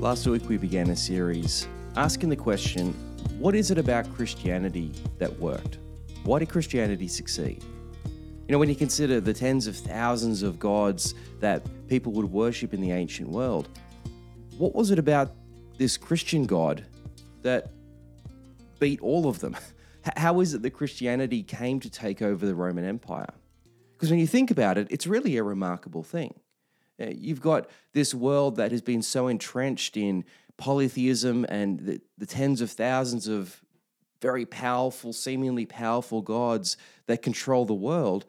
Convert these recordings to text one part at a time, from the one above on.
Last week we began a series asking the question what is it about Christianity that worked? Why did Christianity succeed? You know, when you consider the tens of thousands of gods that people would worship in the ancient world, what was it about this Christian God that beat all of them? How is it that Christianity came to take over the Roman Empire? Because when you think about it, it's really a remarkable thing. Uh, you've got this world that has been so entrenched in polytheism and the, the tens of thousands of very powerful, seemingly powerful gods that control the world.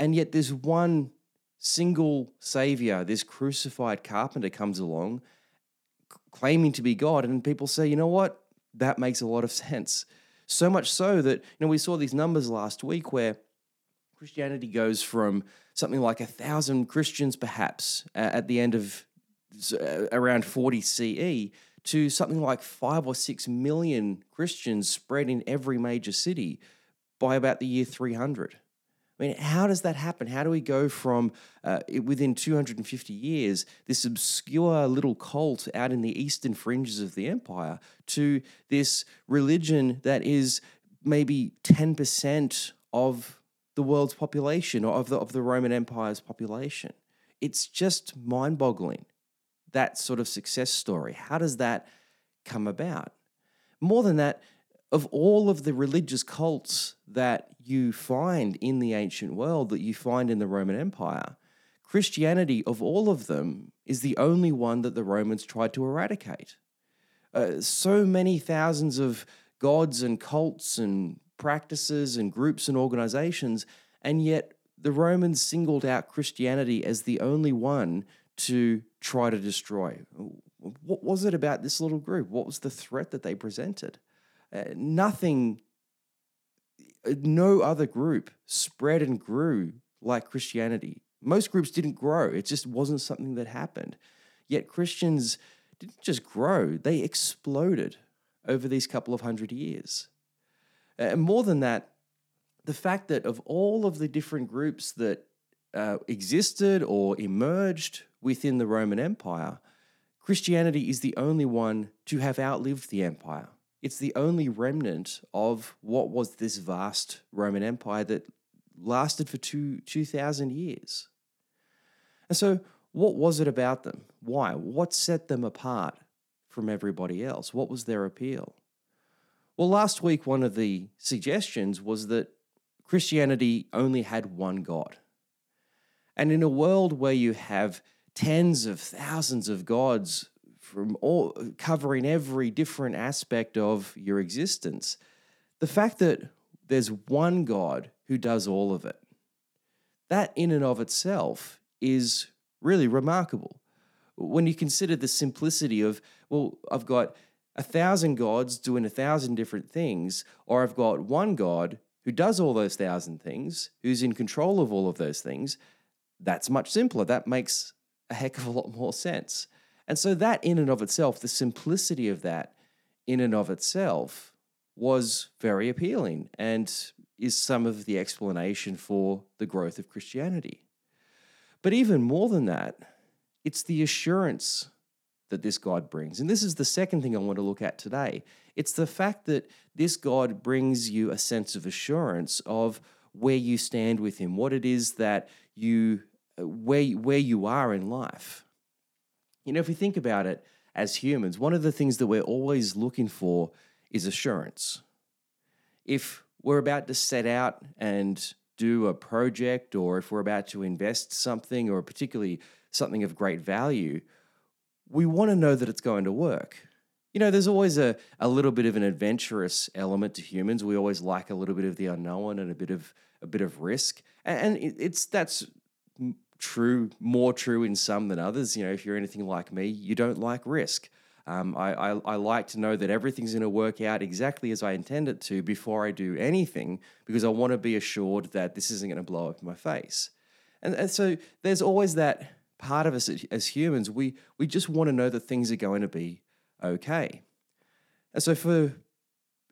And yet, there's one single savior, this crucified carpenter comes along claiming to be God. And people say, you know what? That makes a lot of sense. So much so that, you know, we saw these numbers last week where Christianity goes from something like a thousand Christians, perhaps, at the end of uh, around 40 CE, to something like five or six million Christians spread in every major city by about the year 300. I mean, how does that happen? How do we go from uh, within 250 years, this obscure little cult out in the eastern fringes of the empire, to this religion that is maybe 10% of the world's population or of the, of the Roman Empire's population. It's just mind boggling, that sort of success story. How does that come about? More than that, of all of the religious cults that you find in the ancient world, that you find in the Roman Empire, Christianity, of all of them, is the only one that the Romans tried to eradicate. Uh, so many thousands of gods and cults and practices and groups and organizations, and yet the Romans singled out Christianity as the only one to try to destroy. What was it about this little group? What was the threat that they presented? Uh, nothing, no other group spread and grew like Christianity. Most groups didn't grow, it just wasn't something that happened. Yet Christians didn't just grow, they exploded over these couple of hundred years. And more than that, the fact that of all of the different groups that uh, existed or emerged within the Roman Empire, Christianity is the only one to have outlived the empire. It's the only remnant of what was this vast Roman Empire that lasted for two, 2,000 years. And so, what was it about them? Why? What set them apart from everybody else? What was their appeal? Well, last week, one of the suggestions was that Christianity only had one God. And in a world where you have tens of thousands of gods from all covering every different aspect of your existence, the fact that there's one God who does all of it, that in and of itself is really remarkable. When you consider the simplicity of, well, I've got a thousand gods doing a thousand different things, or I've got one God who does all those thousand things, who's in control of all of those things, that's much simpler. That makes a heck of a lot more sense. And so, that in and of itself, the simplicity of that in and of itself was very appealing and is some of the explanation for the growth of Christianity. But even more than that, it's the assurance that this God brings. And this is the second thing I want to look at today. It's the fact that this God brings you a sense of assurance of where you stand with him, what it is that you uh, where where you are in life. You know, if we think about it as humans, one of the things that we're always looking for is assurance. If we're about to set out and do a project or if we're about to invest something or particularly something of great value, we want to know that it's going to work. You know, there's always a, a little bit of an adventurous element to humans. We always like a little bit of the unknown and a bit of a bit of risk, and it's that's true, more true in some than others. You know, if you're anything like me, you don't like risk. Um, I, I, I, like to know that everything's going to work out exactly as I intend it to before I do anything because I want to be assured that this isn't going to blow up in my face. And, and so there's always that part of us as humans, we, we just want to know that things are going to be okay. And so for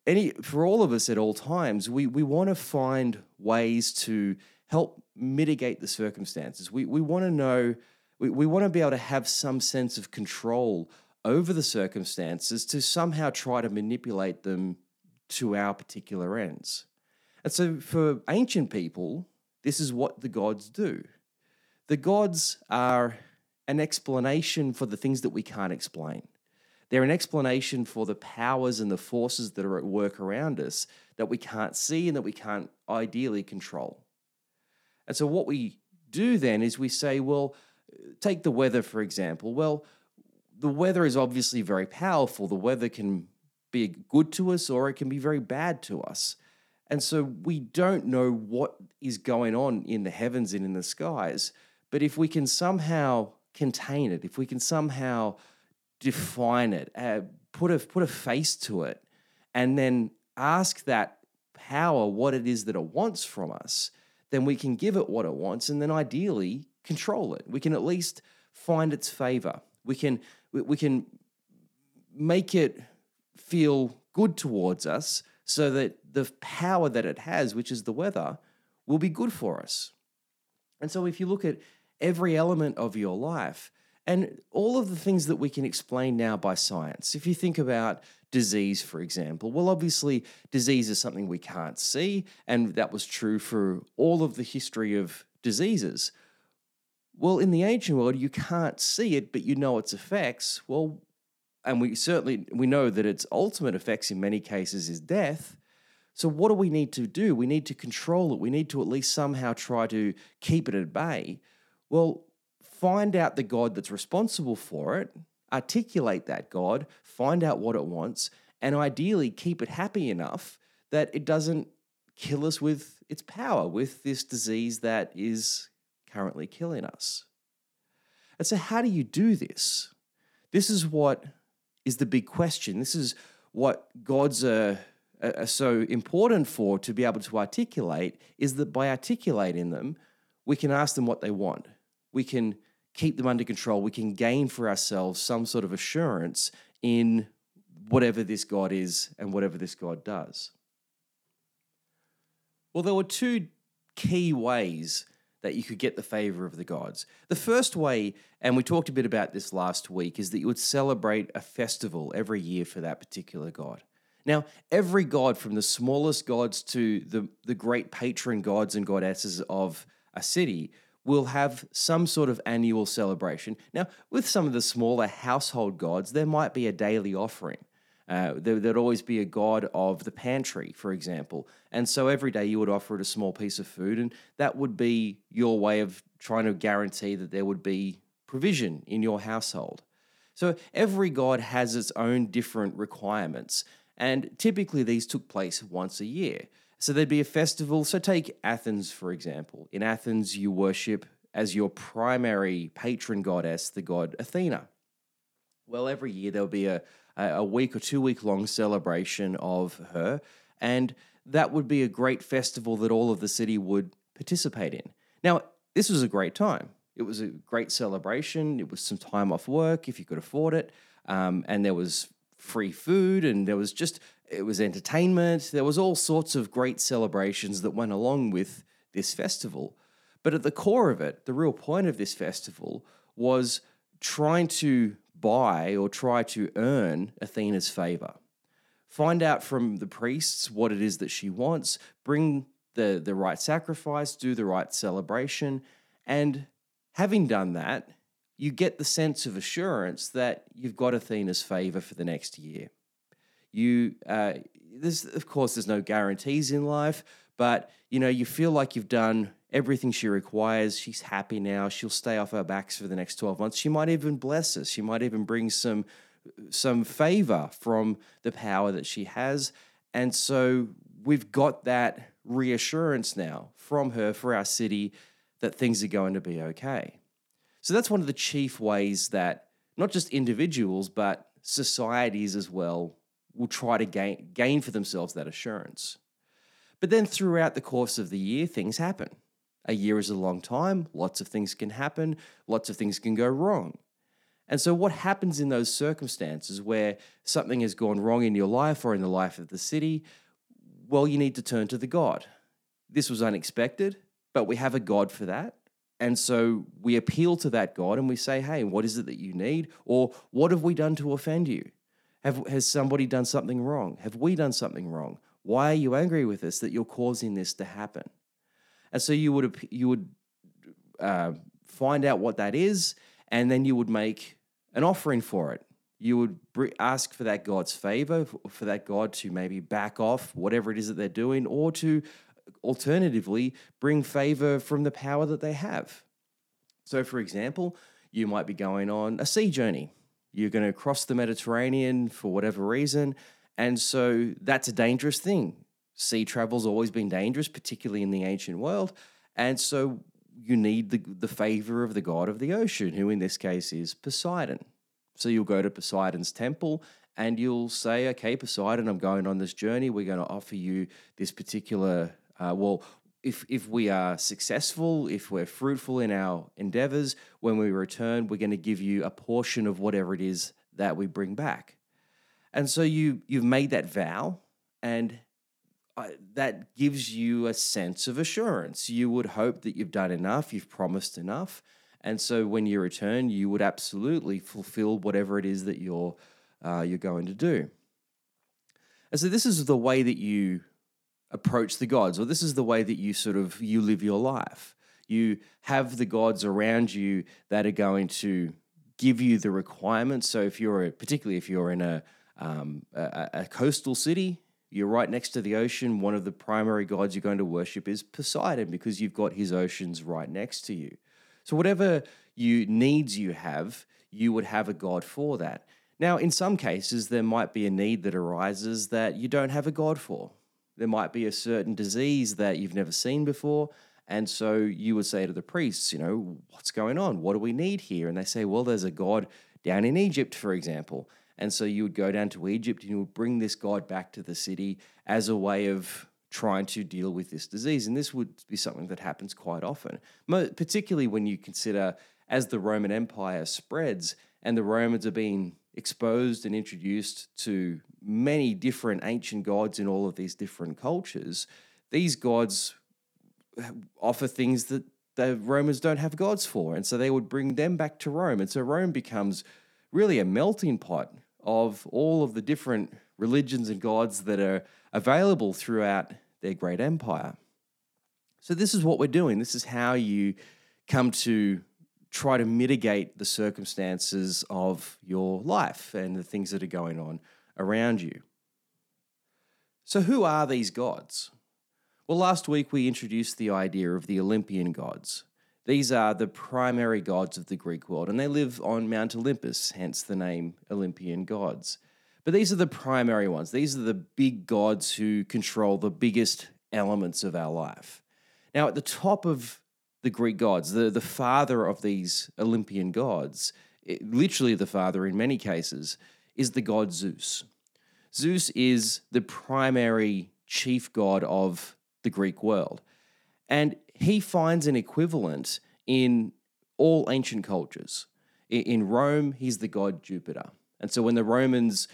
any for all of us at all times, we, we want to find ways to help mitigate the circumstances. We, we want to know, we, we want to be able to have some sense of control over the circumstances to somehow try to manipulate them to our particular ends. And so for ancient people, this is what the gods do. The gods are an explanation for the things that we can't explain. They're an explanation for the powers and the forces that are at work around us that we can't see and that we can't ideally control. And so, what we do then is we say, well, take the weather, for example. Well, the weather is obviously very powerful. The weather can be good to us or it can be very bad to us. And so we don't know what is going on in the heavens and in the skies. But if we can somehow contain it, if we can somehow define it, uh, put a put a face to it, and then ask that power what it is that it wants from us, then we can give it what it wants, and then ideally control it. We can at least find its favor. We can we can make it feel good towards us so that the power that it has, which is the weather, will be good for us. And so if you look at every element of your life, and all of the things that we can explain now by science. If you think about disease, for example, well, obviously, disease is something we can't see, and that was true for all of the history of diseases. Well, in the ancient world, you can't see it, but you know its effects. Well, and we certainly we know that its ultimate effects in many cases is death. So what do we need to do? We need to control it. We need to at least somehow try to keep it at bay. Well, find out the God that's responsible for it, articulate that God, find out what it wants, and ideally keep it happy enough that it doesn't kill us with its power, with this disease that is currently killing us. And so, how do you do this? This is what is the big question. This is what God's are, are so important for to be able to articulate is that by articulating them, we can ask them what they want. We can keep them under control. We can gain for ourselves some sort of assurance in whatever this God is and whatever this God does. Well, there were two key ways that you could get the favor of the gods. The first way, and we talked a bit about this last week, is that you would celebrate a festival every year for that particular god. Now, every god, from the smallest gods to the, the great patron gods and goddesses of a city, will have some sort of annual celebration. Now, with some of the smaller household gods, there might be a daily offering. Uh, there, would always be a god of the pantry, for example. And so every day you would offer it a small piece of food, and that would be your way of trying to guarantee that there would be provision in your household. So every god has its own different requirements, and typically these took place once a year. So there'd be a festival. So take Athens, for example. In Athens, you worship as your primary patron goddess the god Athena. Well, every year there'll be a, a week or two week long celebration of her, and that would be a great festival that all of the city would participate in. Now, this was a great time. It was a great celebration. It was some time off work if you could afford it. Um, and there was free food and there was just it was entertainment. There was all sorts of great celebrations that went along with this festival. But at the core of it, the real point of this festival was trying to buy or try to earn Athena's favor. Find out from the priests what it is that she wants, bring the, the right sacrifice, do the right celebration, and having done that, you get the sense of assurance that you've got Athena's favor for the next year. You, uh, there's of course there's no guarantees in life, but you know you feel like you've done everything she requires. She's happy now. She'll stay off our backs for the next 12 months. She might even bless us. She might even bring some some favor from the power that she has. And so we've got that reassurance now from her for our city that things are going to be okay. So that's one of the chief ways that not just individuals, but societies as well will try to gain, gain for themselves that assurance. But then throughout the course of the year, things happen. A year is a long time, lots of things can happen, lots of things can go wrong. And so, what happens in those circumstances where something has gone wrong in your life or in the life of the city? Well, you need to turn to the God. This was unexpected, but we have a God for that. And so we appeal to that God and we say, hey, what is it that you need? Or what have we done to offend you? Have, has somebody done something wrong? Have we done something wrong? Why are you angry with us that you're causing this to happen? And so you would you would uh, find out what that is, and then you would make an offering for it. You would ask for that God's favor, for that God to maybe back off whatever it is that they're doing, or to alternatively bring favor from the power that they have. So, for example, you might be going on a sea journey. You're going to cross the Mediterranean for whatever reason. And so that's a dangerous thing. Sea travel's always been dangerous, particularly in the ancient world. And so you need the, the favor of the god of the ocean, who in this case is Poseidon. So you'll go to Poseidon's temple and you'll say, okay, Poseidon, I'm going on this journey. We're going to offer you this particular uh, well, if, if we are successful, if we're fruitful in our endeavors, when we return, we're going to give you a portion of whatever it is that we bring back. And so you you've made that vow, and uh, that gives you a sense of assurance. You would hope that you've done enough, you've promised enough, and so when you return, you would absolutely fulfill whatever it is that you're uh, you're going to do. And so this is the way that you approach the gods, or this is the way that you sort of you live your life. You have the gods around you that are going to give you the requirements. So if you're a, particularly if you're in a, um, a, a coastal city, you're right next to the ocean. One of the primary gods you're going to worship is Poseidon because you've got his oceans right next to you. So whatever you needs you have, you would have a god for that. Now, in some cases, there might be a need that arises that you don't have a god for. There might be a certain disease that you've never seen before. And so you would say to the priests, you know, what's going on? What do we need here? And they say, well, there's a God down in Egypt, for example. And so you would go down to Egypt and you would bring this God back to the city as a way of trying to deal with this disease. And this would be something that happens quite often, particularly when you consider as the Roman Empire spreads and the Romans are being exposed and introduced to many different ancient gods in all of these different cultures, these gods offer things that the Romans don't have gods for. And so they would bring them back to Rome. And so Rome becomes really a melting pot of all of the different religions and gods that are available throughout their great empire. So, this is what we're doing. This is how you come to try to mitigate the circumstances of your life and the things that are going on around you. So, who are these gods? Well, last week we introduced the idea of the Olympian gods. These are the primary gods of the Greek world, and they live on Mount Olympus, hence the name Olympian gods. But these are the primary ones. These are the big gods who control the biggest elements of our life. Now, at the top of the Greek gods, the, the father of these Olympian gods, it, literally the father in many cases, is the god Zeus. Zeus is the primary chief god of the Greek world. And he finds an equivalent in all ancient cultures. In Rome, he's the god Jupiter. And so when the Romans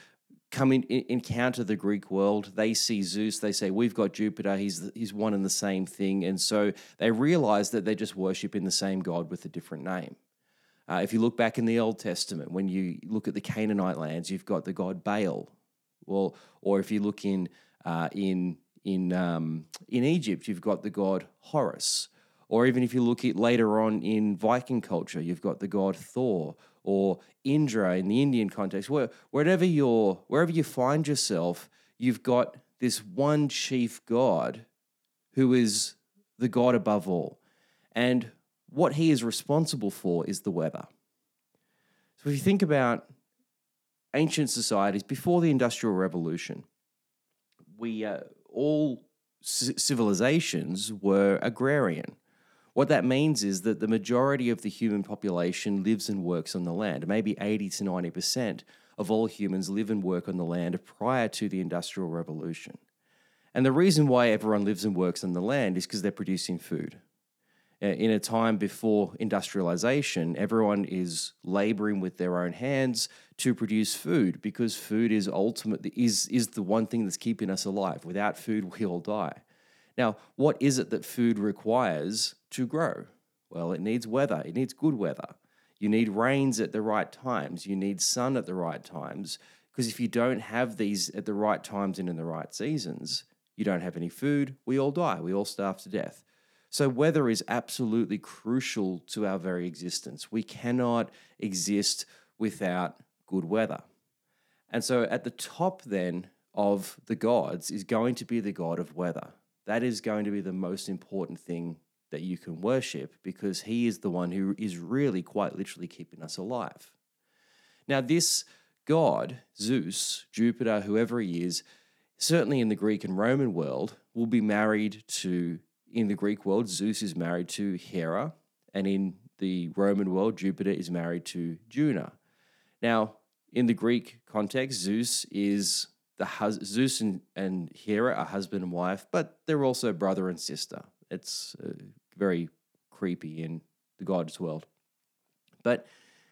come in, encounter the Greek world, they see Zeus, they say, We've got Jupiter, he's, he's one and the same thing. And so they realize that they're just worshiping the same God with a different name. Uh, if you look back in the Old Testament, when you look at the Canaanite lands, you've got the god Baal. Well, or if you look in uh, in in um, in Egypt, you've got the god Horus. Or even if you look at later on in Viking culture, you've got the god Thor or Indra in the Indian context, where, wherever you're, wherever you find yourself, you've got this one chief God who is the God above all. And what he is responsible for is the weather. So if you think about ancient societies before the Industrial Revolution, we uh, all c- civilizations were agrarian. What that means is that the majority of the human population lives and works on the land. Maybe 80 to 90% of all humans live and work on the land prior to the Industrial Revolution. And the reason why everyone lives and works on the land is because they're producing food. In a time before industrialization, everyone is laboring with their own hands to produce food because food is ultimately is, is the one thing that's keeping us alive. Without food, we all die. Now, what is it that food requires to grow? Well, it needs weather, it needs good weather. You need rains at the right times, you need sun at the right times. Because if you don't have these at the right times and in the right seasons, you don't have any food, we all die, we all starve to death. So, weather is absolutely crucial to our very existence. We cannot exist without good weather. And so, at the top then of the gods is going to be the god of weather. That is going to be the most important thing that you can worship because he is the one who is really quite literally keeping us alive. Now, this god, Zeus, Jupiter, whoever he is, certainly in the Greek and Roman world, will be married to in the Greek world, Zeus is married to Hera, and in the Roman world, Jupiter is married to Juno. Now, in the Greek context, Zeus is the hus- Zeus and, and Hera are husband and wife, but they're also brother and sister. It's uh, very creepy in the gods' world. But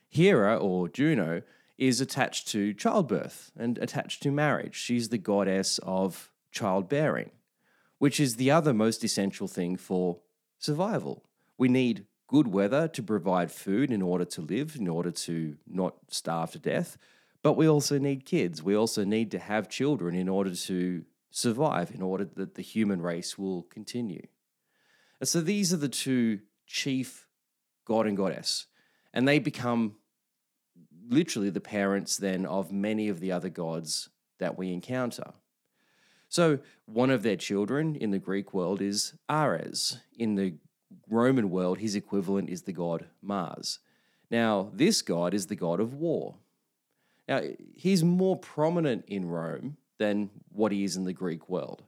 Hera or Juno is attached to childbirth and attached to marriage. She's the goddess of childbearing which is the other most essential thing for survival. We need good weather to provide food in order to live, in order to not starve to death. But we also need kids. We also need to have children in order to survive, in order that the human race will continue. And so these are the two chief god and goddess. And they become literally the parents then of many of the other gods that we encounter. So, one of their children in the Greek world is Ares. In the Roman world, his equivalent is the god Mars. Now, this god is the god of war. Now, he's more prominent in Rome than what he is in the Greek world.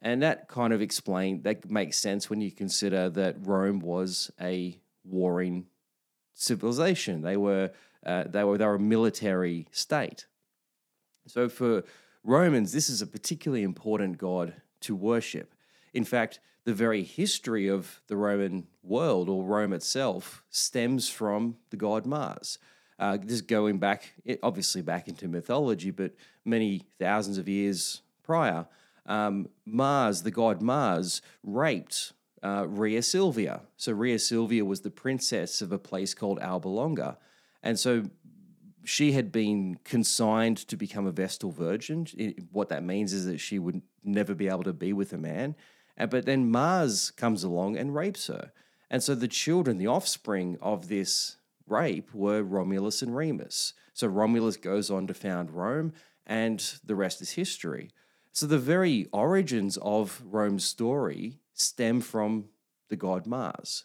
And that kind of explains, that makes sense when you consider that Rome was a warring civilization. They were, uh, they were, they were a military state. So for Romans, this is a particularly important God to worship. In fact, the very history of the Roman world or Rome itself stems from the god Mars. Uh, just going back, obviously back into mythology, but many thousands of years prior, um, Mars, the god Mars, raped uh, Rhea Silvia. So Rhea Silvia was the princess of a place called Alba Longa. And so she had been consigned to become a Vestal Virgin. It, what that means is that she would never be able to be with a man. but then Mars comes along and rapes her. And so the children, the offspring of this rape, were Romulus and Remus. So Romulus goes on to found Rome, and the rest is history. So the very origins of Rome's story stem from the god Mars.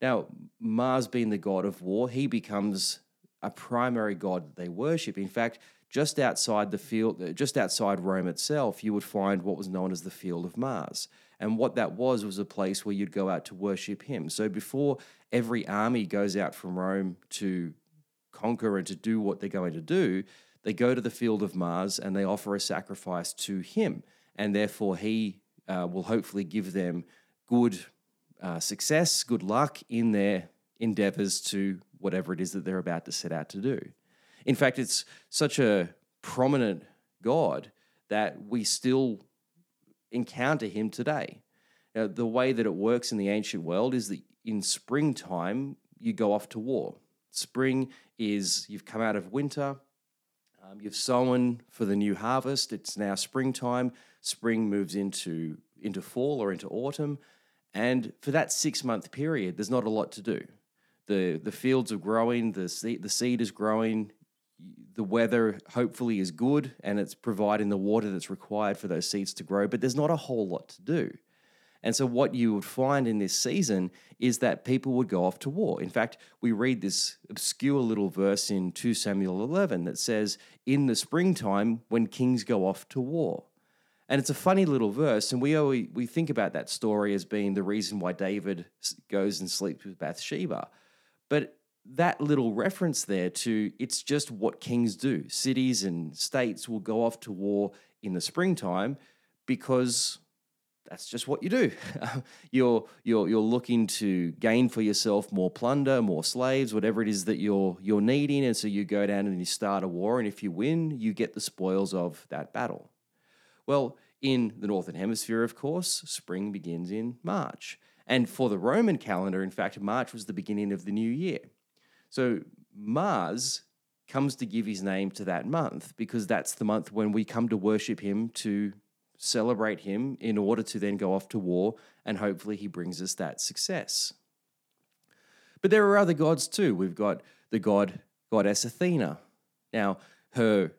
Now, Mars being the god of war, he becomes a primary god that they worship. In fact, just outside the field, just outside Rome itself, you would find what was known as the Field of Mars. And what that was was a place where you'd go out to worship him. So before every army goes out from Rome to conquer and to do what they're going to do, they go to the Field of Mars and they offer a sacrifice to him. And therefore, he uh, will hopefully give them good uh, success, good luck in their endeavors to whatever it is that they're about to set out to do. In fact, it's such a prominent God that we still encounter him today. Now, the way that it works in the ancient world is that in springtime, you go off to war. Spring is you've come out of winter, um, you've sown for the new harvest, it's now springtime. Spring moves into, into fall or into autumn. And for that six month period, there's not a lot to do the the fields are growing, the seed, the seed is growing, the weather hopefully is good, and it's providing the water that's required for those seeds to grow. But there's not a whole lot to do. And so, what you would find in this season is that people would go off to war. In fact, we read this obscure little verse in 2 Samuel 11 that says, In the springtime, when kings go off to war. And it's a funny little verse, and we, always, we think about that story as being the reason why David goes and sleeps with Bathsheba. But that little reference there to it's just what kings do. Cities and states will go off to war in the springtime because that's just what you do. you're you're you're looking to gain for yourself more plunder, more slaves, whatever it is that you're you're needing, and so you go down and you start a war, and if you win, you get the spoils of that battle. Well, in the northern hemisphere, of course, spring begins in March. And for the Roman calendar, in fact, March was the beginning of the new year. So Mars comes to give his name to that month because that's the month when we come to worship him, to celebrate him, in order to then go off to war, and hopefully he brings us that success. But there are other gods too. We've got the god goddess Athena. Now, her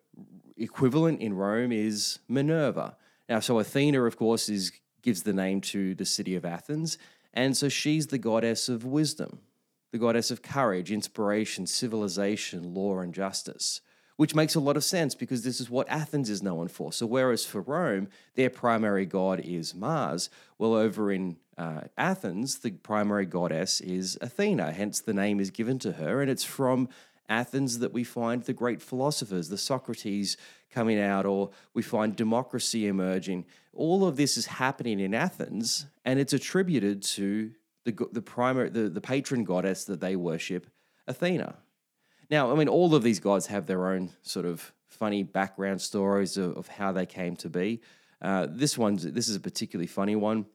equivalent in Rome is Minerva. Now, so Athena, of course, is gives the name to the city of Athens, and so she's the goddess of wisdom, the goddess of courage, inspiration, civilization, law, and justice. Which makes a lot of sense because this is what Athens is known for. So, whereas for Rome, their primary god is Mars, well, over in uh, Athens, the primary goddess is Athena, hence the name is given to her, and it's from Athens that we find the great philosophers, the Socrates coming out, or we find democracy emerging. All of this is happening in Athens, and it's attributed to the the primary the, the patron goddess that they worship, Athena. Now, I mean, all of these gods have their own sort of funny background stories of, of how they came to be. Uh, this one's this is a particularly funny one.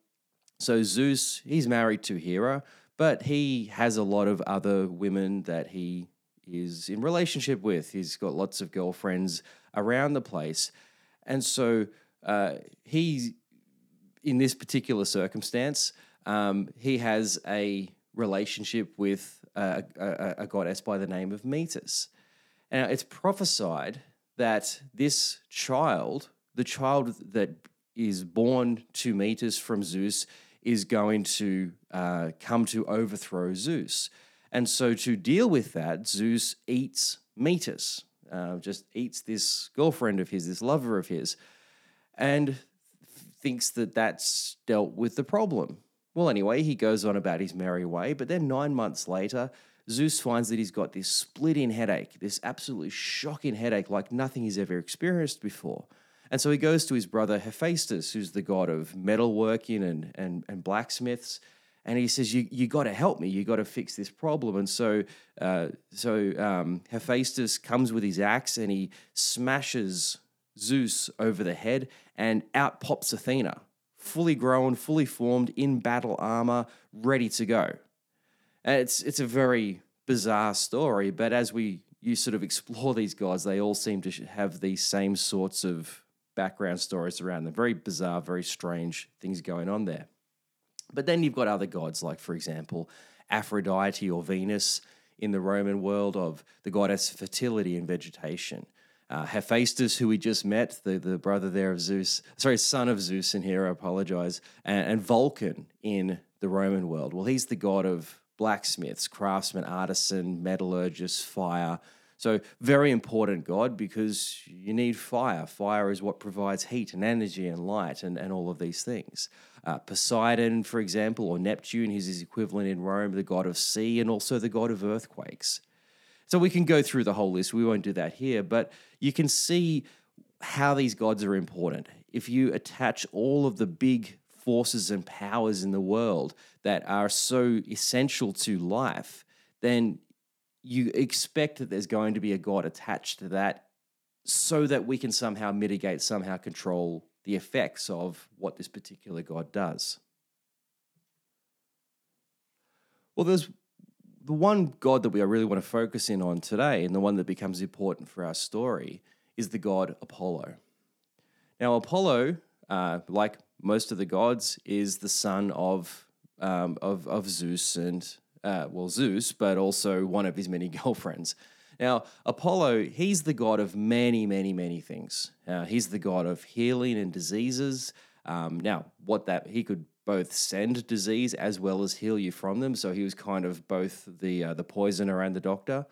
So Zeus, he's married to Hera, but he has a lot of other women that he is in relationship with. He's got lots of girlfriends around the place. And so uh, he's in this particular circumstance, um, he has a relationship with a, a, a, goddess by the name of Metis. Now, it's prophesied that this child, the child that is born to Metis from Zeus, is going to uh, come to overthrow Zeus. And so, to deal with that, Zeus eats Metis, uh, just eats this girlfriend of his, this lover of his, and thinks that that's dealt with the problem. Well, anyway, he goes on about his merry way, but then nine months later, Zeus finds that he's got this splitting headache, this absolutely shocking headache like nothing he's ever experienced before. And so he goes to his brother Hephaestus, who's the god of metalworking and, and, and blacksmiths, and he says, "You you got to help me. You got to fix this problem." And so uh, so um, Hephaestus comes with his axe and he smashes Zeus over the head, and out pops Athena, fully grown, fully formed, in battle armor, ready to go. And it's it's a very bizarre story, but as we you sort of explore these gods, they all seem to have these same sorts of background stories around them. Very bizarre, very strange things going on there. But then you've got other gods, like, for example, Aphrodite or Venus in the Roman world, of the goddess fertility and vegetation. Uh, Hephaestus, who we just met, the, the brother there of Zeus, sorry, son of Zeus in here, I apologize, and, and Vulcan in the Roman world. Well, he's the god of blacksmiths, craftsmen, artisan, metallurgists, fire. So, very important God because you need fire. Fire is what provides heat and energy and light and, and all of these things. Uh, Poseidon, for example, or Neptune, he's his equivalent in Rome, the god of sea and also the god of earthquakes. So, we can go through the whole list. We won't do that here, but you can see how these gods are important. If you attach all of the big forces and powers in the world that are so essential to life, then you expect that there's going to be a God attached to that so that we can somehow mitigate, somehow control the effects of what this particular God does. Well, there's the one God that we really want to focus in on today, and the one that becomes important for our story, is the God Apollo. Now, Apollo, uh, like most of the gods, is the son of, um, of, of Zeus and uh, well, Zeus, but also one of his many girlfriends. Now, Apollo, he's the god of many, many, many things. Uh, he's the god of healing and diseases. Um, now, what that he could both send disease as well as heal you from them. So he was kind of both the uh, the poisoner and the doctor.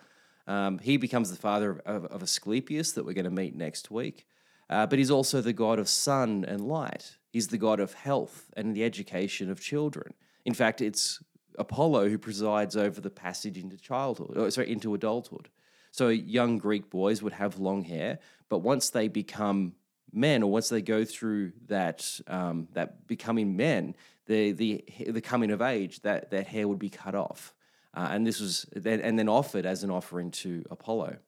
Um, he becomes the father of, of, of, Asclepius that we're going to meet next week. Uh, but he's also the god of sun and light. He's the god of health and the education of children. In fact, it's Apollo who presides over the passage into childhood, or, sorry, into adulthood. So young Greek boys would have long hair, but once they become men, or once they go through that um, that becoming men, the the the coming of age, that that hair would be cut off, uh, and this was then and then offered as an offering to Apollo.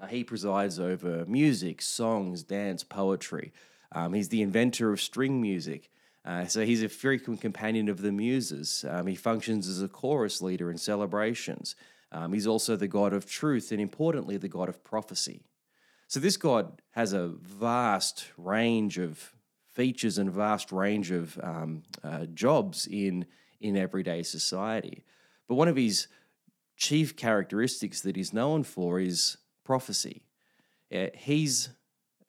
Uh, he presides over music, songs, dance, poetry. Um, he's the inventor of string music. Uh, so he's a frequent companion of the Muses. Um, he functions as a chorus leader in celebrations. Um, he's also the God of truth and, importantly, the God of prophecy. So this God has a vast range of features and vast range of um, uh, jobs in in everyday society. But one of his chief characteristics that he's known for is prophecy. Uh, he's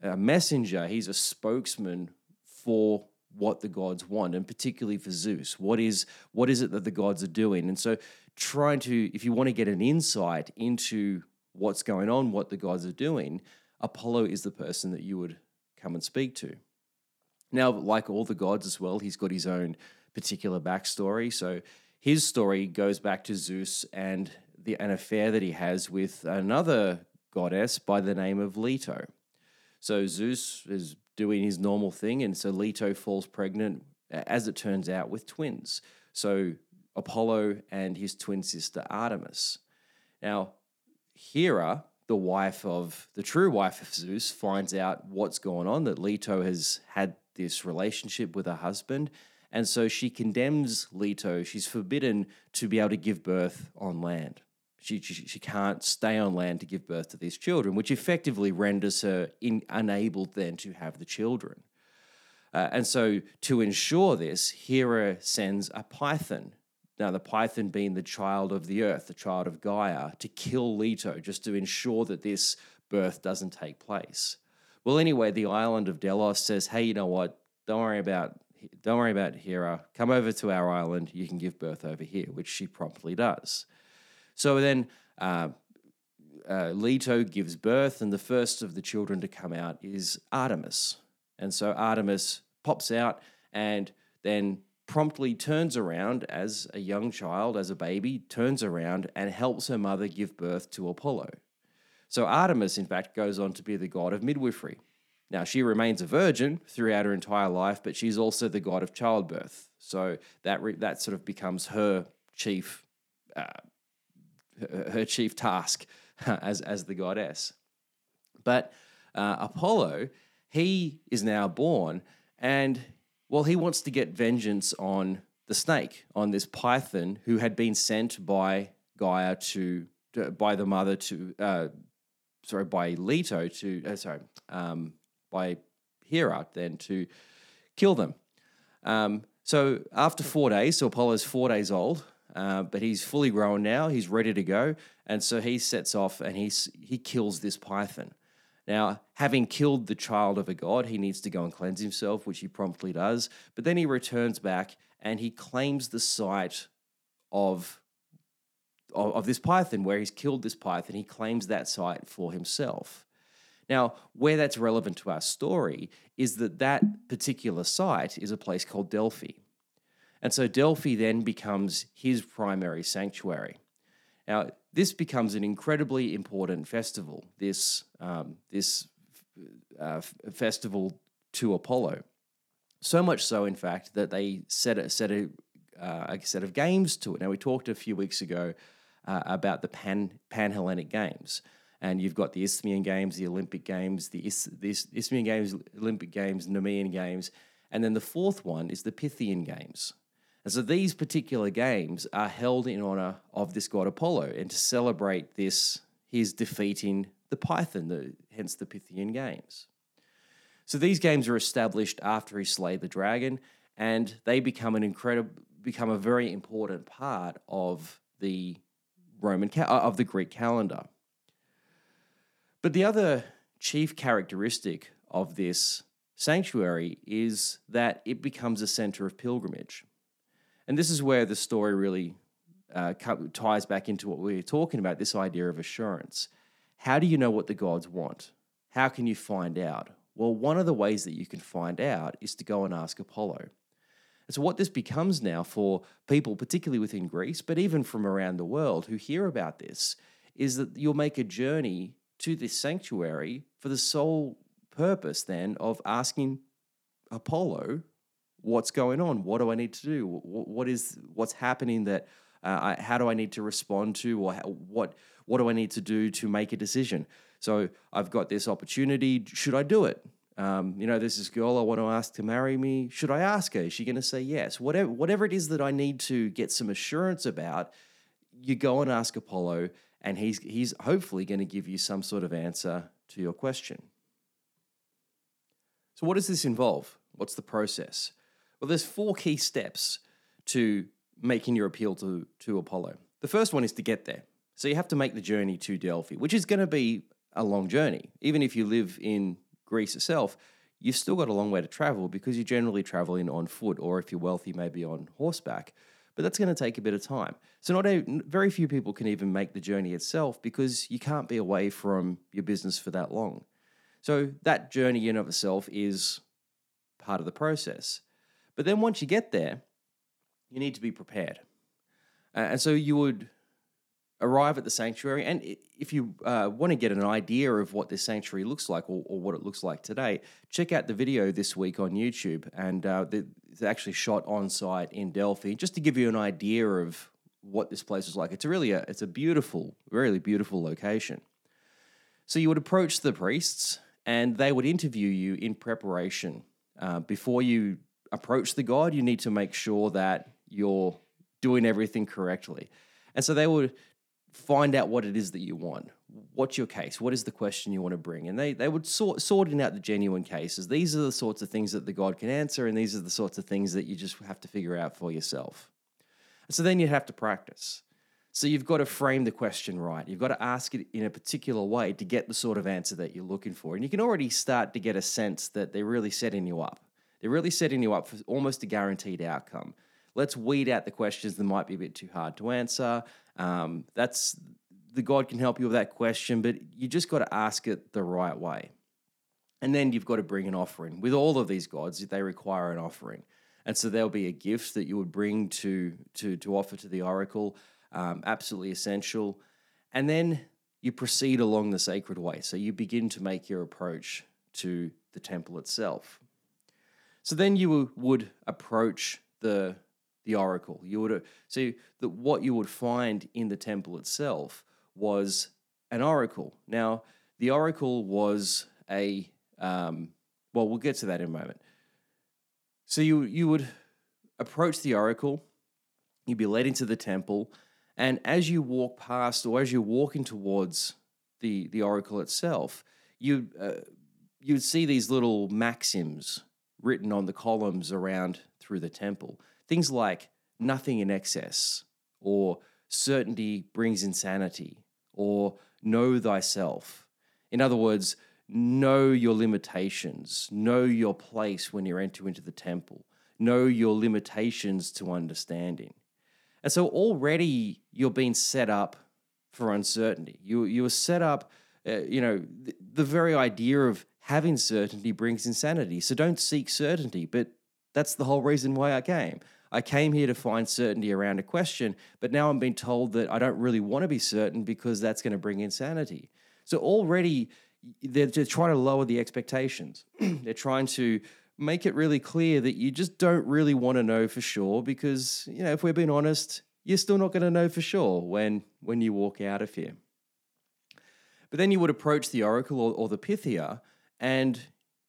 a messenger. He's a spokesman for what the gods want, and particularly for Zeus. What is what is it that the gods are doing? And so, trying to, if you want to get an insight into what's going on, what the gods are doing, Apollo is the person that you would come and speak to. Now, like all the gods as well, he's got his own particular backstory. So his story goes back to Zeus and the, an affair that he has with another goddess by the name of Leto. So Zeus is doing his normal thing, and so Leto falls pregnant, as it turns out, with twins. So Apollo and his twin sister Artemis. Now, Hera, the wife of the true wife of Zeus, finds out what's going on, that Leto has had this relationship with her husband. And so she condemns Leto. She's forbidden to be able to give birth on land. She, she, she can't stay on land to give birth to these children, which effectively renders her in, unable then to have the children. Uh, and so, to ensure this, Hera sends a python. Now, the python being the child of the earth, the child of Gaia, to kill Leto, just to ensure that this birth doesn't take place. Well, anyway, the island of Delos says, "Hey, you know what? Don't worry about don't worry about Hera. Come over to our island. You can give birth over here," which she promptly does. So then uh, uh, Leto gives birth, and the first of the children to come out is Artemis. And so Artemis pops out and then promptly turns around as a young child, as a baby, turns around and helps her mother give birth to Apollo. So Artemis, in fact, goes on to be the god of midwifery. Now, she remains a virgin throughout her entire life, but she's also the god of childbirth. So that, re- that sort of becomes her chief uh, her chief task as, as the goddess. But uh, Apollo, he is now born, and well, he wants to get vengeance on the snake, on this python who had been sent by Gaia to, by the mother to, uh, sorry, by Leto to, uh, sorry, um, by Hera then to kill them. Um, so after four days, so Apollo's four days old, uh, but he's fully grown now. He's ready to go, and so he sets off and he's he kills this python. Now, having killed the child of a god, he needs to go and cleanse himself, which he promptly does. But then he returns back and he claims the site of, of, of this python, where he's killed this python. He claims that site for himself. Now, where that's relevant to our story is that that particular site is a place called Delphi. And so Delphi then becomes his primary sanctuary. Now, this becomes an incredibly important festival, this, um, this uh, festival to Apollo. So much so, in fact, that they set a, set a, uh, a set of games to it. Now, we talked a few weeks ago uh, about the Pan, Pan Hellenic Games. And you've got the Isthmian Games, the Olympic Games, the, Is, the Isthmian Games, Olympic Games, Nemean Games. And then the fourth one is the Pythian Games. And so these particular games are held in honor of this god Apollo and to celebrate this, his defeating the Python, the, hence the Pythian Games. So these games are established after he slayed the dragon, and they become an incredible, become a very important part of the Roman uh, of the Greek calendar. But the other chief characteristic of this sanctuary is that it becomes a center of pilgrimage. And this is where the story really uh, ties back into what we we're talking about this idea of assurance. How do you know what the gods want? How can you find out? Well, one of the ways that you can find out is to go and ask Apollo. And so, what this becomes now for people, particularly within Greece, but even from around the world who hear about this, is that you'll make a journey to this sanctuary for the sole purpose then of asking Apollo what's going on? What do I need to do? What is what's happening that uh, I, how do I need to respond to, or what what do I need to do to make a decision? So I've got this opportunity. Should I do it? Um, you know, there's this girl I want to ask to marry me. Should I ask her? Is she going to say yes? Whatever, whatever it is that I need to get some assurance about, you go and ask Apollo, and he's he's hopefully going to give you some sort of answer to your question. So, what does this involve? What's the process? Well, there's four key steps to making your appeal to, to Apollo. The first one is to get there. So you have to make the journey to Delphi, which is going to be a long journey. Even if you live in Greece itself, you've still got a long way to travel because you're generally traveling on foot, or if you're wealthy, maybe on horseback. But that's going to take a bit of time. So not a, very few people can even make the journey itself because you can't be away from your business for that long. So that journey in of itself is part of the process. But then once you get there, you need to be prepared. Uh, and so you would arrive at the sanctuary. And if you uh, want to get an idea of what this sanctuary looks like or, or, what it looks like today, check out the video this week on YouTube. And uh, it's actually shot on site in Delphi, just to give you an idea of what this place is like. It's a really a, it's a beautiful, really beautiful location. So you would approach the priests, and they would interview you in preparation uh, before you approach the god. You need to make sure that you're doing everything correctly. And so they would find out what it is that you want. What's your case? What is the question you want to bring? And they, they would sort sorting out the genuine cases. These are the sorts of things that the God can answer, and these are the sorts of things that you just have to figure out for yourself. And so then you have to practice. So you've got to frame the question right. You've got to ask it in a particular way to get the sort of answer that you're looking for. And you can already start to get a sense that they're really setting you up. They're really setting you up for almost a guaranteed outcome. Let's weed out the questions that might be a bit too hard to answer. Um, that's the God can help you with that question, but you just got to ask it the right way. And then you've got to bring an offering. With all of these gods, they require an offering. And so there'll be a gift that you would bring to, to, to offer to the oracle, um, absolutely essential. And then you proceed along the sacred way. So you begin to make your approach to the temple itself. So then you would approach the the oracle. You would see that what you would find in the temple itself was an oracle. Now, the oracle was a um, well, we'll get to that in a moment. So you you would approach the oracle, you'd be led into the temple, and as you walk past or as you're walking towards the the oracle itself, you uh, you'd see these little maxims written on the columns around through the temple. Things like nothing in excess, or certainty brings insanity, or know thyself. In other words, know your limitations, know your place when you enter into the temple, know your limitations to understanding. And so already you're being set up for uncertainty. You, you are set up, uh, you know, the very idea of having certainty brings insanity. So don't seek certainty, but that's the whole reason why I came. I came here to find certainty around a question, but now I'm being told that I don't really want to be certain because that's going to bring insanity. So already they're, trying to lower the expectations. they're trying to make it really clear that you just don't really want to know for sure because, you know, if we're being honest, you're still not going to know for sure when when you walk out of here. But then you would approach the oracle or, or the pythia and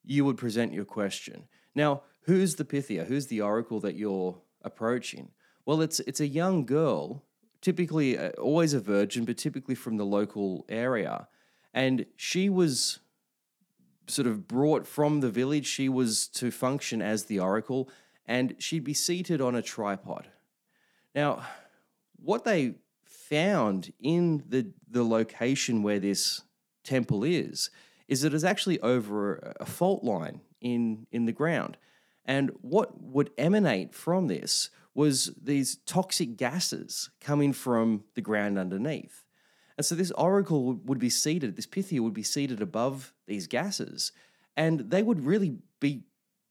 you would present your question. Now, who's the pythia? Who's the oracle that you're approaching? Well, it's it's a young girl, typically uh, always a virgin, but typically from the local area, and she was sort of brought from the village. She was to function as the oracle, and she'd be seated on a tripod. Now, what they found in the the location where this temple is is that it's actually over a fault line in in the ground. And what would emanate from this was these toxic gases coming from the ground underneath. And so this oracle would be seated, this Pythia would be seated above these gases, and they would really be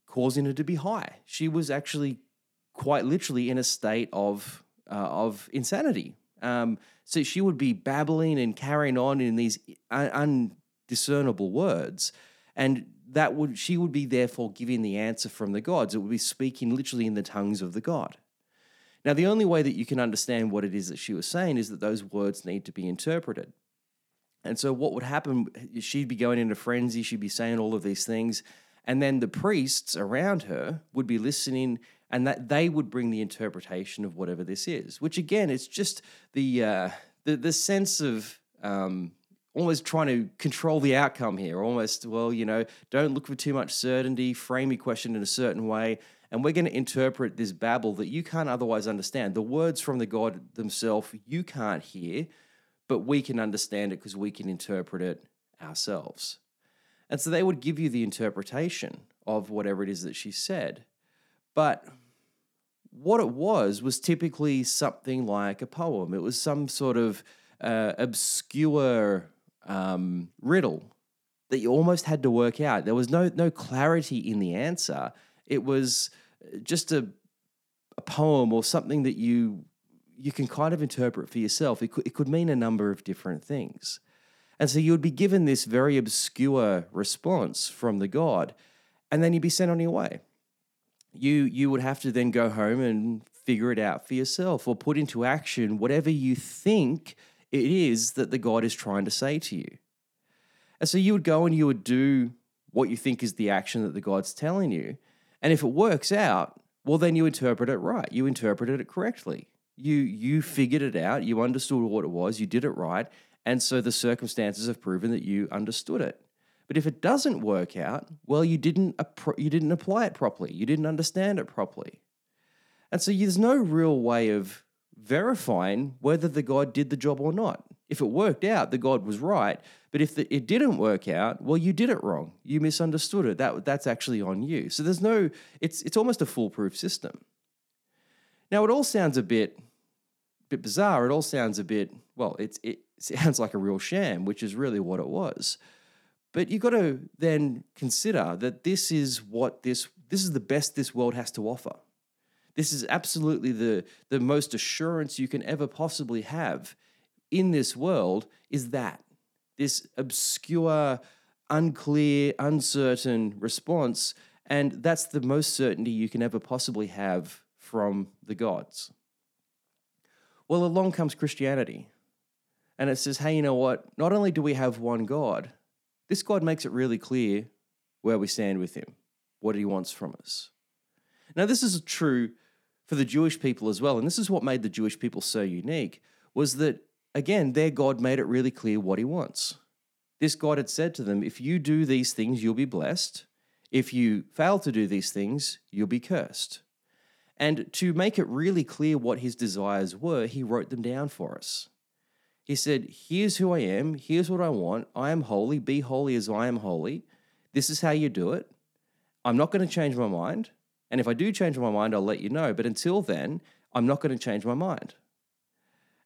causing her to be high. She was actually quite literally in a state of, uh, of insanity. Um, so she would be babbling and carrying on in these undiscernible words. And that would she would be therefore giving the answer from the gods. It would be speaking literally in the tongues of the God. Now, the only way that you can understand what it is that she was saying is that those words need to be interpreted. And so, what would happen? She'd be going into frenzy. She'd be saying all of these things, And then the priests around her would be listening and that they would bring the interpretation of whatever this is, which again, it's just the, uh, the, the sense of um, almost trying to control the outcome here. Almost, well, you know, don't look for too much certainty, frame your question in a certain way, and we're going to interpret this babble that you can't otherwise understand. The words from the God themselves you can't hear, but we can understand it because we can interpret it ourselves. And so they would give you the interpretation of whatever it is that she said. But what it was was typically something like a poem. It was some sort of uh, obscure um, riddle that you almost had to work out. There was no no clarity in the answer. It was just a, a poem or something that you you can kind of interpret for yourself. It could, it could mean a number of different things. And so you would be given this very obscure response from the God, and then you'd be sent on your way. You you would have to then go home and figure it out for yourself or put into action whatever you think it is that the God is trying to say to you. And so you would go and you would do what you think is the action that the God's telling you. And if it works out, well, then you interpret it right. You interpreted it correctly. You, you figured it out. You understood what it was. You did it right. And so the circumstances have proven that you understood it. But if it doesn't work out, well, you didn't, you didn't apply it properly. You didn't understand it properly. And so there's no real way of verifying whether the God did the job or not. If it worked out, the God was right. But if the, it didn't work out, well, you did it wrong. You misunderstood it. That, that's actually on you. So there's no, it's, it's almost a foolproof system. Now, it all sounds a bit, bit bizarre. It all sounds a bit, well, it's, it sounds like a real sham, which is really what it was. But you've got to then consider that this is what this, this is the best this world has to offer. This is absolutely the, the most assurance you can ever possibly have in this world is that this obscure, unclear, uncertain response. And that's the most certainty you can ever possibly have from the gods. Well, along comes Christianity. And it says, hey, you know what? Not only do we have one God, this God makes it really clear where we stand with Him, what He wants from us. Now, this is true for the Jewish people as well. And this is what made the Jewish people so unique was that again, their God made it really clear what he wants. This God had said to them, if you do these things, you'll be blessed. If you fail to do these things, you'll be cursed. And to make it really clear what his desires were, he wrote them down for us. He said, Here's who I am. Here's what I want. I am holy. Be holy as I am holy. This is how you do it. I'm not going to change my mind. And if I do change my mind, I'll let you know. But until then, I'm not going to change my mind.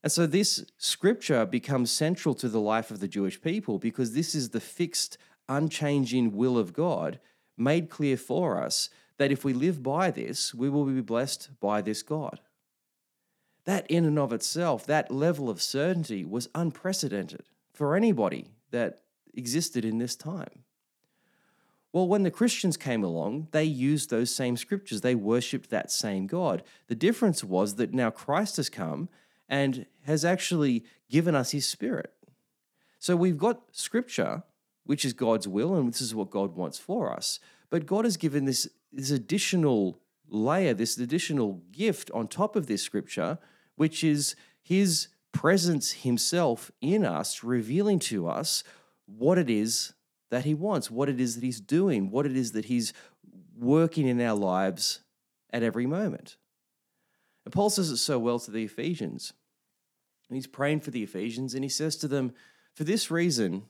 And so this scripture becomes central to the life of the Jewish people because this is the fixed, unchanging will of God made clear for us that if we live by this, we will be blessed by this God. That, in and of itself, that level of certainty was unprecedented for anybody that existed in this time. Well, when the Christians came along, they used those same scriptures. They worshipped that same God. The difference was that now Christ has come and has actually given us his spirit. So we've got scripture, which is God's will, and this is what God wants for us. But God has given this, this additional layer, this additional gift on top of this scripture, which is his presence himself in us, revealing to us what it is that He wants, what it is that He's doing, what it is that He's working in our lives at every moment. And Paul says it so well to the Ephesians. And he's praying for the Ephesians and he says to them, For this reason,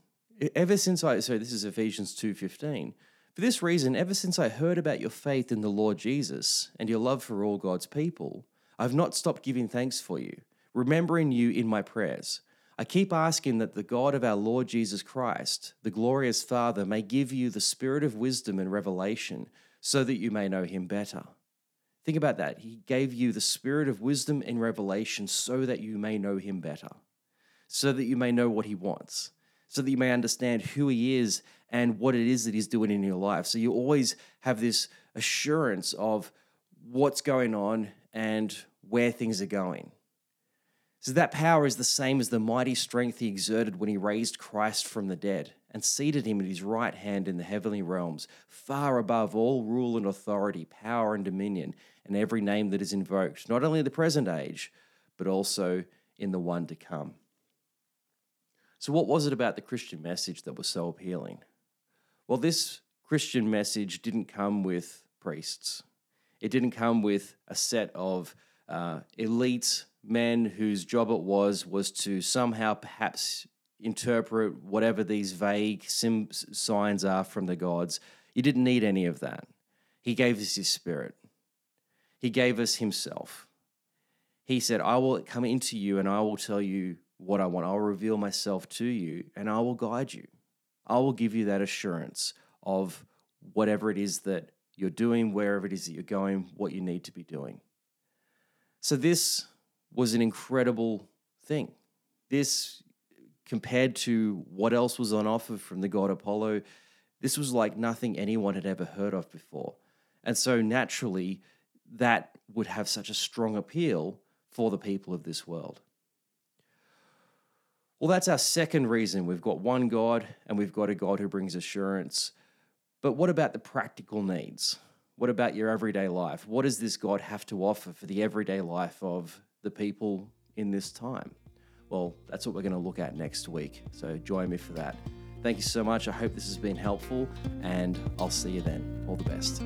ever since I so this is Ephesians 2:15. For this reason, ever since I heard about your faith in the Lord Jesus and your love for all God's people, I've not stopped giving thanks for you, remembering you in my prayers. I keep asking that the God of our Lord Jesus Christ, the glorious Father, may give you the spirit of wisdom and revelation so that you may know him better. Think about that. He gave you the spirit of wisdom and revelation so that you may know him better, so that you may know what he wants, so that you may understand who he is and what it is that he's doing in your life. So you always have this assurance of what's going on and where things are going. So that power is the same as the mighty strength he exerted when he raised Christ from the dead and seated him at his right hand in the heavenly realms, far above all rule and authority, power and dominion, and every name that is invoked, not only in the present age, but also in the one to come. So, what was it about the Christian message that was so appealing? Well, this Christian message didn't come with priests, it didn't come with a set of uh, elite men whose job it was was to somehow perhaps interpret whatever these vague sim- signs are from the gods. You didn't need any of that. He gave us his spirit. He gave us himself. He said, I will come into you and I will tell you what I want. I'll reveal myself to you and I will guide you. I will give you that assurance of whatever it is that you're doing, wherever it is that you're going, what you need to be doing. So, this was an incredible thing. This, compared to what else was on offer from the god Apollo, this was like nothing anyone had ever heard of before. And so naturally, that would have such a strong appeal for the people of this world. Well, that's our second reason. We've got one God and we've got a God who brings assurance. But what about the practical needs? What about your everyday life? What does this God have to offer for the everyday life of the people in this time? Well, that's what we're going to look at next week. So join me for that. Thank you so much. I hope this has been helpful, and I'll see you then. All the best.